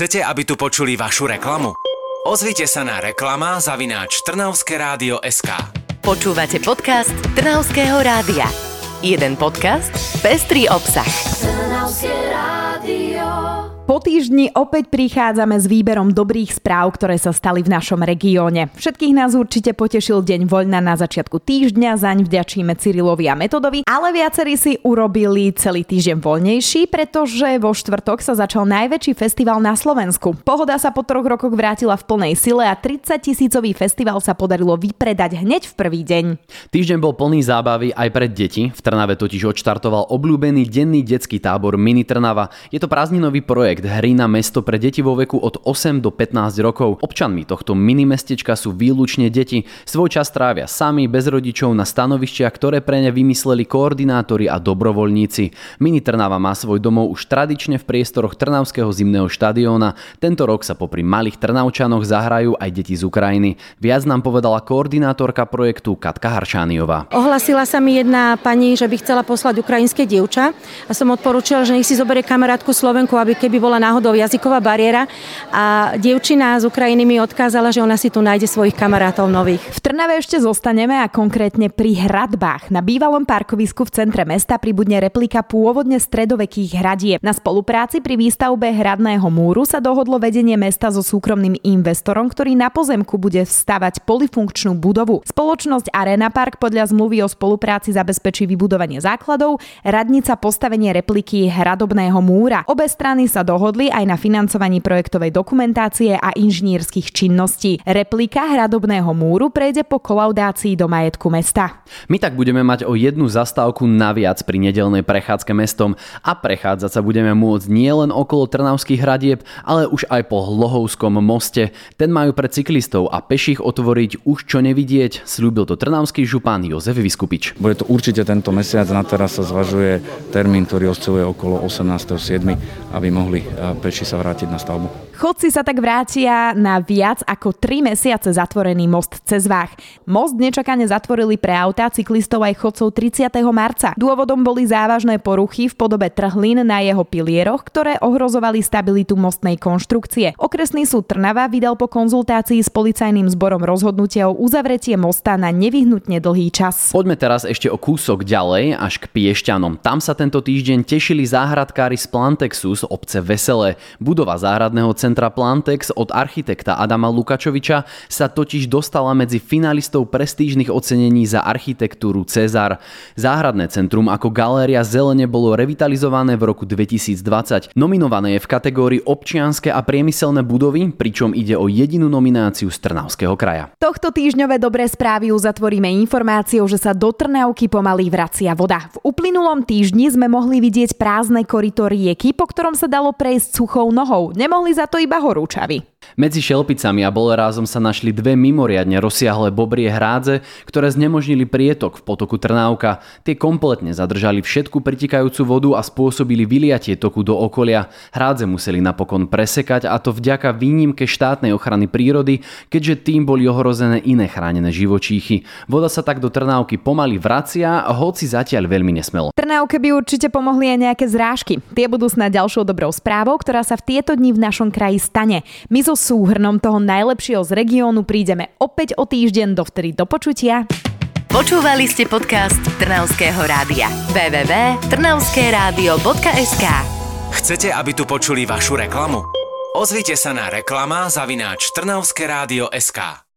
Chcete, aby tu počuli vašu reklamu? Ozvite sa na reklama zavináč Trnavské rádio SK. Počúvate podcast Trnavského rádia. Jeden podcast, pestrý obsah. Trnavské rádio. Po týždni opäť prichádzame s výberom dobrých správ, ktoré sa stali v našom regióne. Všetkých nás určite potešil deň voľna na začiatku týždňa, zaň vďačíme Cyrilovi a Metodovi, ale viacerí si urobili celý týždeň voľnejší, pretože vo štvrtok sa začal najväčší festival na Slovensku. Pohoda sa po troch rokoch vrátila v plnej sile a 30 tisícový festival sa podarilo vypredať hneď v prvý deň. Týždeň bol plný zábavy aj pre deti. V Trnave totiž odštartoval obľúbený denný detský tábor Mini Trnava. Je to prázdninový projekt hry na mesto pre deti vo veku od 8 do 15 rokov. Občanmi tohto mini mestečka sú výlučne deti. Svoj čas trávia sami, bez rodičov na stanovišťa, ktoré pre ne vymysleli koordinátori a dobrovoľníci. Mini Trnava má svoj domov už tradične v priestoroch Trnavského zimného štadióna. Tento rok sa popri malých Trnavčanoch zahrajú aj deti z Ukrajiny. Viac nám povedala koordinátorka projektu Katka Haršániová. Ohlasila sa mi jedna pani, že by chcela poslať ukrajinské dievča a som odporúčila, že nech si zoberie kamarátku Slovenku, aby keby bola náhodou jazyková bariéra a dievčina z Ukrajiny mi odkázala, že ona si tu nájde svojich kamarátov nových. V Trnave ešte zostaneme a konkrétne pri hradbách. Na bývalom parkovisku v centre mesta pribudne replika pôvodne stredovekých hradieb. Na spolupráci pri výstavbe hradného múru sa dohodlo vedenie mesta so súkromným investorom, ktorý na pozemku bude vstavať polifunkčnú budovu. Spoločnosť Arena Park podľa zmluvy o spolupráci zabezpečí vybudovanie základov, radnica postavenie repliky hradobného múra. Obe strany sa dohodli aj na financovaní projektovej dokumentácie a inžinierských činností. Replika hradobného múru prejde po kolaudácii do majetku mesta. My tak budeme mať o jednu zastávku naviac pri nedelnej prechádzke mestom a prechádzať sa budeme môcť nielen okolo Trnavských hradieb, ale už aj po Hlohovskom moste. Ten majú pre cyklistov a peších otvoriť už čo nevidieť, slúbil to trnavský župan Jozef Vyskupič. Bude to určite tento mesiac, na teraz sa zvažuje termín, ktorý osciluje okolo 18.7., aby mohli peši sa vrátiť na stavbu. Chodci sa tak vrátia na viac ako 3 mesiace zatvorený most cez Vách. Most nečakane zatvorili pre autá, cyklistov aj chodcov 30. marca. Dôvodom boli závažné poruchy v podobe trhlín na jeho pilieroch, ktoré ohrozovali stabilitu mostnej konštrukcie. Okresný súd Trnava vydal po konzultácii s policajným zborom rozhodnutie o uzavretie mosta na nevyhnutne dlhý čas. Poďme teraz ešte o kúsok ďalej až k Piešťanom. Tam sa tento týždeň tešili záhradkári z Plantexu z obce Veselé. Budova záhradného centra Plantex od architekta Adama Lukačoviča sa totiž dostala medzi finalistov prestížnych ocenení za architektúru Cezar. Záhradné centrum ako galéria zelene bolo revitalizované v roku 2020. Nominované je v kategórii občianske a priemyselné budovy, pričom ide o jedinú nomináciu z Trnavského kraja. Tohto týždňové dobré správy uzatvoríme informáciou, že sa do Trnavky pomaly vracia voda. V uplynulom týždni sme mohli vidieť prázdne korito rieky, po ktorom sa dalo prejsť suchou nohou. Nemohli za to iba horúčavi. Medzi šelpicami a bolerázom sa našli dve mimoriadne rozsiahle bobrie hrádze, ktoré znemožnili prietok v potoku Trnávka. Tie kompletne zadržali všetku pritikajúcu vodu a spôsobili vyliatie toku do okolia. Hrádze museli napokon presekať a to vďaka výnimke štátnej ochrany prírody, keďže tým boli ohrozené iné chránené živočíchy. Voda sa tak do Trnávky pomaly vracia, hoci zatiaľ veľmi nesmelo. Trnávke by určite pomohli aj nejaké zrážky. Tie budú snad ďalšou dobrou správou, ktorá sa v tieto dni v našom kraji stane. My so súhrnom toho najlepšieho z regiónu prídeme opäť o týždeň, dovtedy do počutia. Počúvali ste podcast Trnavského rádia. www.trnavskeradio.sk Chcete, aby tu počuli vašu reklamu? Ozvite sa na reklama zavináč Trnavské rádio SK.